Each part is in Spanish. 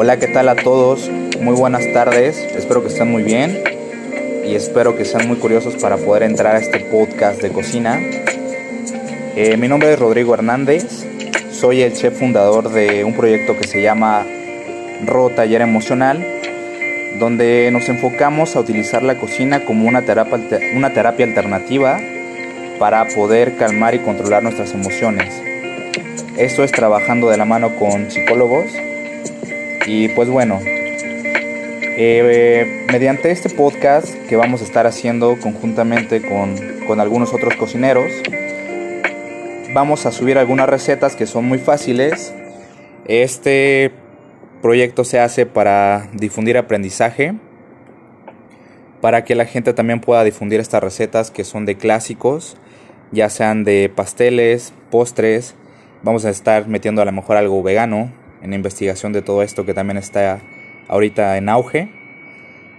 Hola, ¿qué tal a todos? Muy buenas tardes, espero que estén muy bien y espero que sean muy curiosos para poder entrar a este podcast de cocina. Eh, mi nombre es Rodrigo Hernández, soy el chef fundador de un proyecto que se llama Ro Taller Emocional, donde nos enfocamos a utilizar la cocina como una terapia, una terapia alternativa para poder calmar y controlar nuestras emociones. Esto es trabajando de la mano con psicólogos y pues bueno, eh, mediante este podcast que vamos a estar haciendo conjuntamente con, con algunos otros cocineros, vamos a subir algunas recetas que son muy fáciles. Este proyecto se hace para difundir aprendizaje, para que la gente también pueda difundir estas recetas que son de clásicos, ya sean de pasteles, postres. Vamos a estar metiendo a lo mejor algo vegano, en investigación de todo esto que también está ahorita en auge.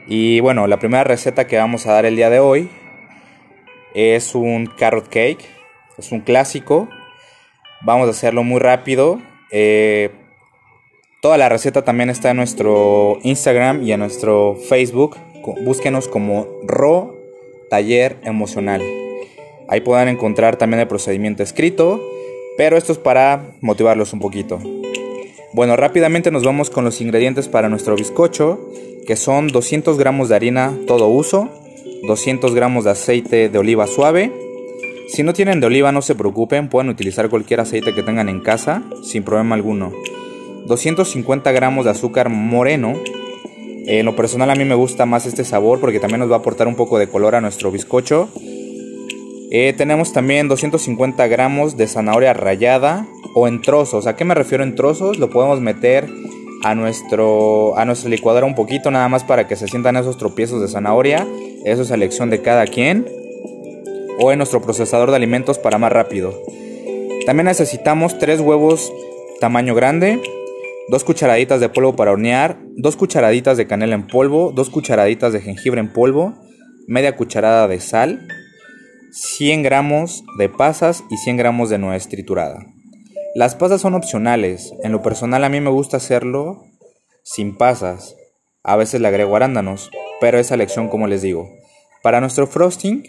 Y bueno, la primera receta que vamos a dar el día de hoy es un carrot cake. Es un clásico. Vamos a hacerlo muy rápido. Eh, toda la receta también está en nuestro Instagram y en nuestro Facebook. Búsquenos como Ro Taller Emocional. Ahí podrán encontrar también el procedimiento escrito. Pero esto es para motivarlos un poquito. Bueno, rápidamente nos vamos con los ingredientes para nuestro bizcocho, que son 200 gramos de harina todo uso, 200 gramos de aceite de oliva suave. Si no tienen de oliva no se preocupen, pueden utilizar cualquier aceite que tengan en casa, sin problema alguno. 250 gramos de azúcar moreno. En lo personal a mí me gusta más este sabor porque también nos va a aportar un poco de color a nuestro bizcocho. Eh, tenemos también 250 gramos de zanahoria rallada, o en trozos. ¿A qué me refiero en trozos? Lo podemos meter a nuestro a nuestra licuadora un poquito nada más para que se sientan esos tropiezos de zanahoria. Eso es elección de cada quien. O en nuestro procesador de alimentos para más rápido. También necesitamos 3 huevos tamaño grande, 2 cucharaditas de polvo para hornear, 2 cucharaditas de canela en polvo, 2 cucharaditas de jengibre en polvo, media cucharada de sal, 100 gramos de pasas y 100 gramos de nuez triturada. Las pasas son opcionales. En lo personal a mí me gusta hacerlo sin pasas. A veces le agrego arándanos, pero es elección como les digo. Para nuestro frosting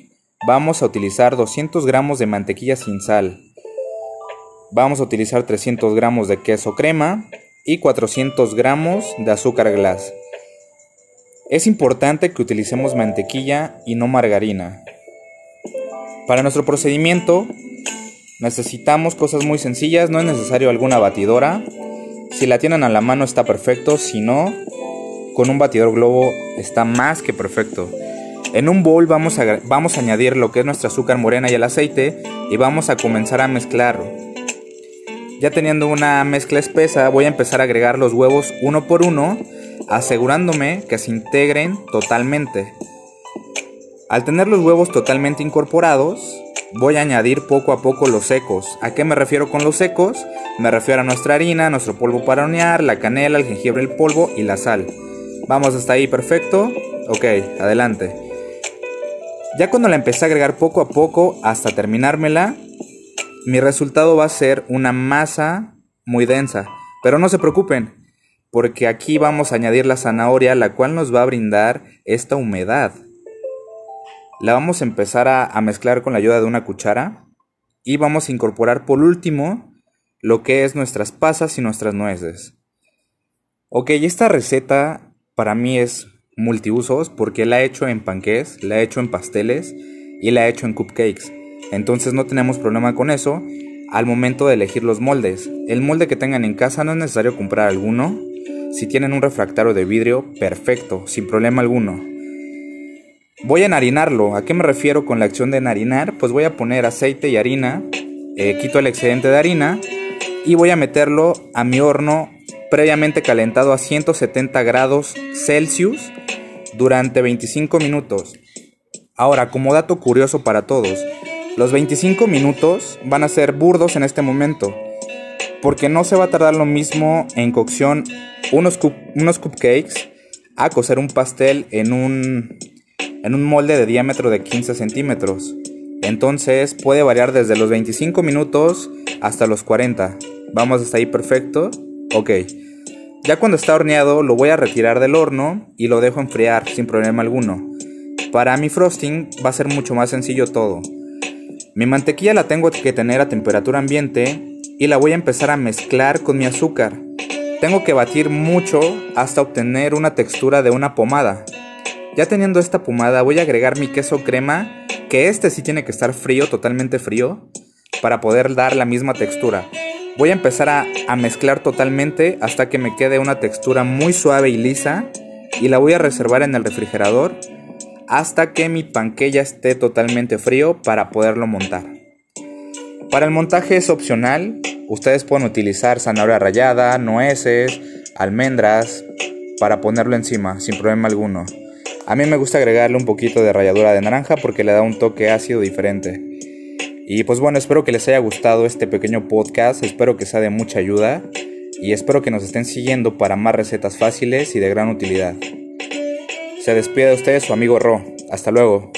vamos a utilizar 200 gramos de mantequilla sin sal. Vamos a utilizar 300 gramos de queso crema y 400 gramos de azúcar glass. Es importante que utilicemos mantequilla y no margarina. Para nuestro procedimiento Necesitamos cosas muy sencillas, no es necesario alguna batidora. Si la tienen a la mano está perfecto, si no, con un batidor globo está más que perfecto. En un bowl vamos a, vamos a añadir lo que es nuestra azúcar morena y el aceite y vamos a comenzar a mezclarlo. Ya teniendo una mezcla espesa voy a empezar a agregar los huevos uno por uno asegurándome que se integren totalmente. Al tener los huevos totalmente incorporados, voy a añadir poco a poco los secos. ¿A qué me refiero con los secos? Me refiero a nuestra harina, nuestro polvo para hornear, la canela, el jengibre, el polvo y la sal. Vamos hasta ahí, perfecto. Ok, adelante. Ya cuando la empecé a agregar poco a poco hasta terminármela, mi resultado va a ser una masa muy densa. Pero no se preocupen, porque aquí vamos a añadir la zanahoria, la cual nos va a brindar esta humedad. La vamos a empezar a, mezclar con la ayuda de una cuchara y vamos a incorporar por último lo que es nuestras pasas y nuestras nueces. Ok, esta receta para mí es multiusos porque la he hecho en panqués, la he hecho en pasteles y la he hecho en cupcakes. Entonces no tenemos problema con eso al momento de elegir los moldes. El molde que tengan en casa no es necesario comprar alguno. Si tienen un refractario de vidrio, perfecto, sin problema alguno. Voy a enharinarlo. ¿A qué me refiero con la acción de enharinar? Pues voy a poner aceite y harina, eh, quito el excedente de harina y voy a meterlo a mi horno previamente calentado a 170 grados Celsius durante 25 minutos. Ahora, como dato curioso para todos, los 25 minutos van a ser burdos en este momento, porque no se va a tardar lo mismo en cocción unos, unos cupcakes a cocer un pastel en un en un molde de diámetro de 15 centímetros. Entonces puede variar desde los 25 minutos hasta los 40. Vamos hasta ahí perfecto. Ok. Ya cuando está horneado lo voy a retirar del horno y lo dejo enfriar sin problema alguno. Para mi frosting va a ser mucho más sencillo todo. Mi mantequilla la tengo que tener a temperatura ambiente y la voy a empezar a mezclar con mi azúcar. Tengo que batir mucho hasta obtener una textura de una pomada. Ya teniendo esta pomada voy a agregar mi queso crema, que este sí tiene que estar frío, totalmente frío, para poder dar la misma textura. Voy a empezar a, mezclar totalmente hasta que me quede una textura muy suave y lisa y la voy a reservar en el refrigerador hasta que mi panque ya esté totalmente frío para poderlo montar. Para el montaje es opcional, ustedes pueden utilizar zanahoria rallada, nueces, almendras para ponerlo encima sin problema alguno. A mí me gusta agregarle un poquito de ralladura de naranja porque le da un toque ácido diferente. Y pues bueno, espero que les haya gustado este pequeño podcast, espero que sea de mucha ayuda y espero que nos estén siguiendo para más recetas fáciles y de gran utilidad. Se despide de ustedes su amigo Ro. Hasta luego.